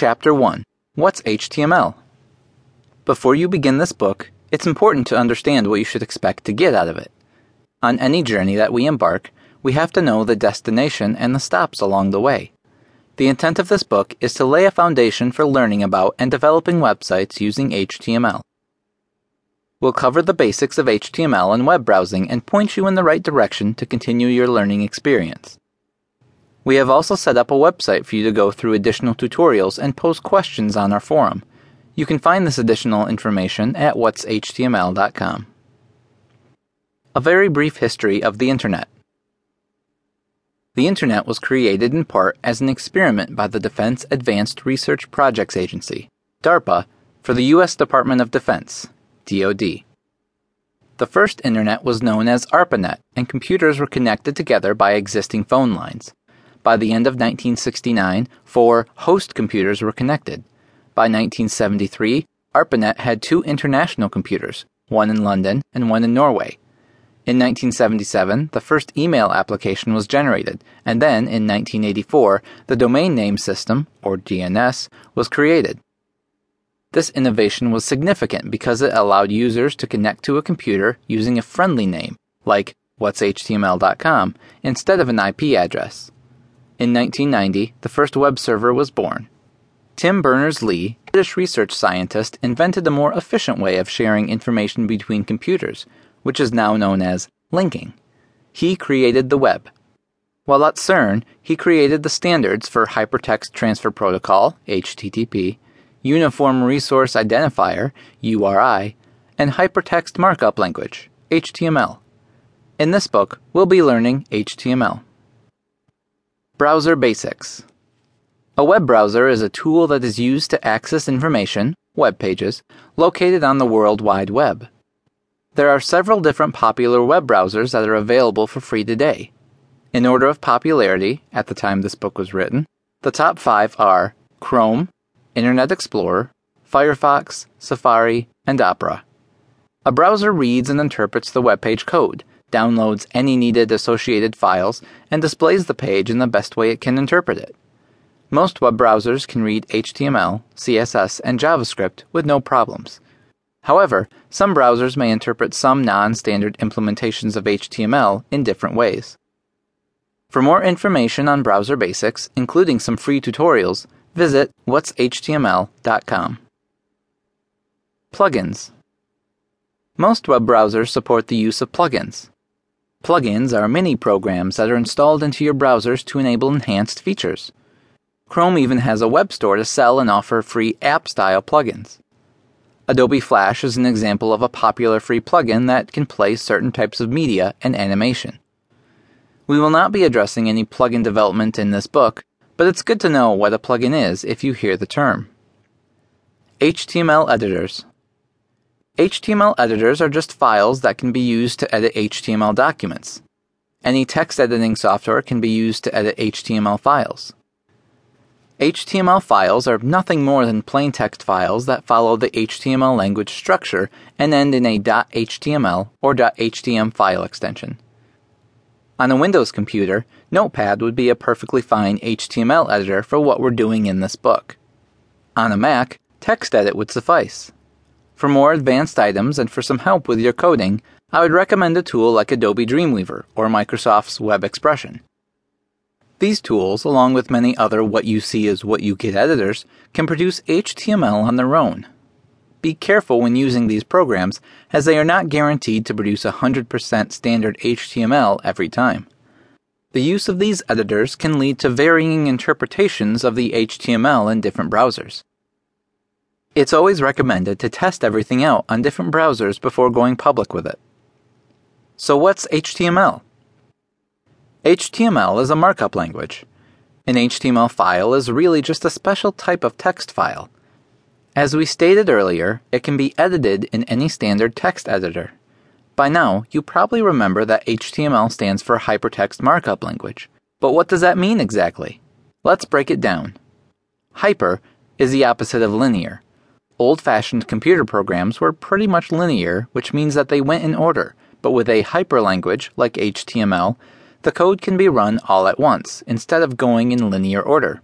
Chapter 1 What's HTML? Before you begin this book, it's important to understand what you should expect to get out of it. On any journey that we embark, we have to know the destination and the stops along the way. The intent of this book is to lay a foundation for learning about and developing websites using HTML. We'll cover the basics of HTML and web browsing and point you in the right direction to continue your learning experience. We have also set up a website for you to go through additional tutorials and post questions on our forum. You can find this additional information at what'shtml.com. A very brief history of the Internet. The Internet was created in part as an experiment by the Defense Advanced Research Projects Agency, DARPA, for the U.S. Department of Defense, DoD. The first Internet was known as ARPANET, and computers were connected together by existing phone lines. By the end of 1969, four host computers were connected. By 1973, ARPANET had two international computers, one in London and one in Norway. In 1977, the first email application was generated, and then in 1984, the Domain Name System, or DNS, was created. This innovation was significant because it allowed users to connect to a computer using a friendly name, like what'shtml.com, instead of an IP address. In 1990, the first web server was born. Tim Berners Lee, a British research scientist, invented a more efficient way of sharing information between computers, which is now known as linking. He created the web. While at CERN, he created the standards for Hypertext Transfer Protocol, HTTP, Uniform Resource Identifier, URI, and Hypertext Markup Language, HTML. In this book, we'll be learning HTML. Browser Basics A web browser is a tool that is used to access information, web pages, located on the World Wide Web. There are several different popular web browsers that are available for free today. In order of popularity, at the time this book was written, the top five are Chrome, Internet Explorer, Firefox, Safari, and Opera. A browser reads and interprets the web page code downloads any needed associated files, and displays the page in the best way it can interpret it. Most web browsers can read HTML, CSS, and JavaScript with no problems. However, some browsers may interpret some non standard implementations of HTML in different ways. For more information on browser basics, including some free tutorials, visit what'shtml.com. Plugins Most web browsers support the use of plugins. Plugins are mini programs that are installed into your browsers to enable enhanced features. Chrome even has a web store to sell and offer free app style plugins. Adobe Flash is an example of a popular free plugin that can play certain types of media and animation. We will not be addressing any plugin development in this book, but it's good to know what a plugin is if you hear the term. HTML editors. HTML editors are just files that can be used to edit HTML documents. Any text editing software can be used to edit HTML files. HTML files are nothing more than plain text files that follow the HTML language structure and end in a .html or .htm file extension. On a Windows computer, Notepad would be a perfectly fine HTML editor for what we're doing in this book. On a Mac, TextEdit would suffice. For more advanced items and for some help with your coding, I would recommend a tool like Adobe Dreamweaver or Microsoft's Web Expression. These tools, along with many other what you see is what you get editors, can produce HTML on their own. Be careful when using these programs, as they are not guaranteed to produce 100% standard HTML every time. The use of these editors can lead to varying interpretations of the HTML in different browsers. It's always recommended to test everything out on different browsers before going public with it. So, what's HTML? HTML is a markup language. An HTML file is really just a special type of text file. As we stated earlier, it can be edited in any standard text editor. By now, you probably remember that HTML stands for Hypertext Markup Language. But what does that mean exactly? Let's break it down. Hyper is the opposite of linear Old fashioned computer programs were pretty much linear, which means that they went in order, but with a hyperlanguage like HTML, the code can be run all at once instead of going in linear order.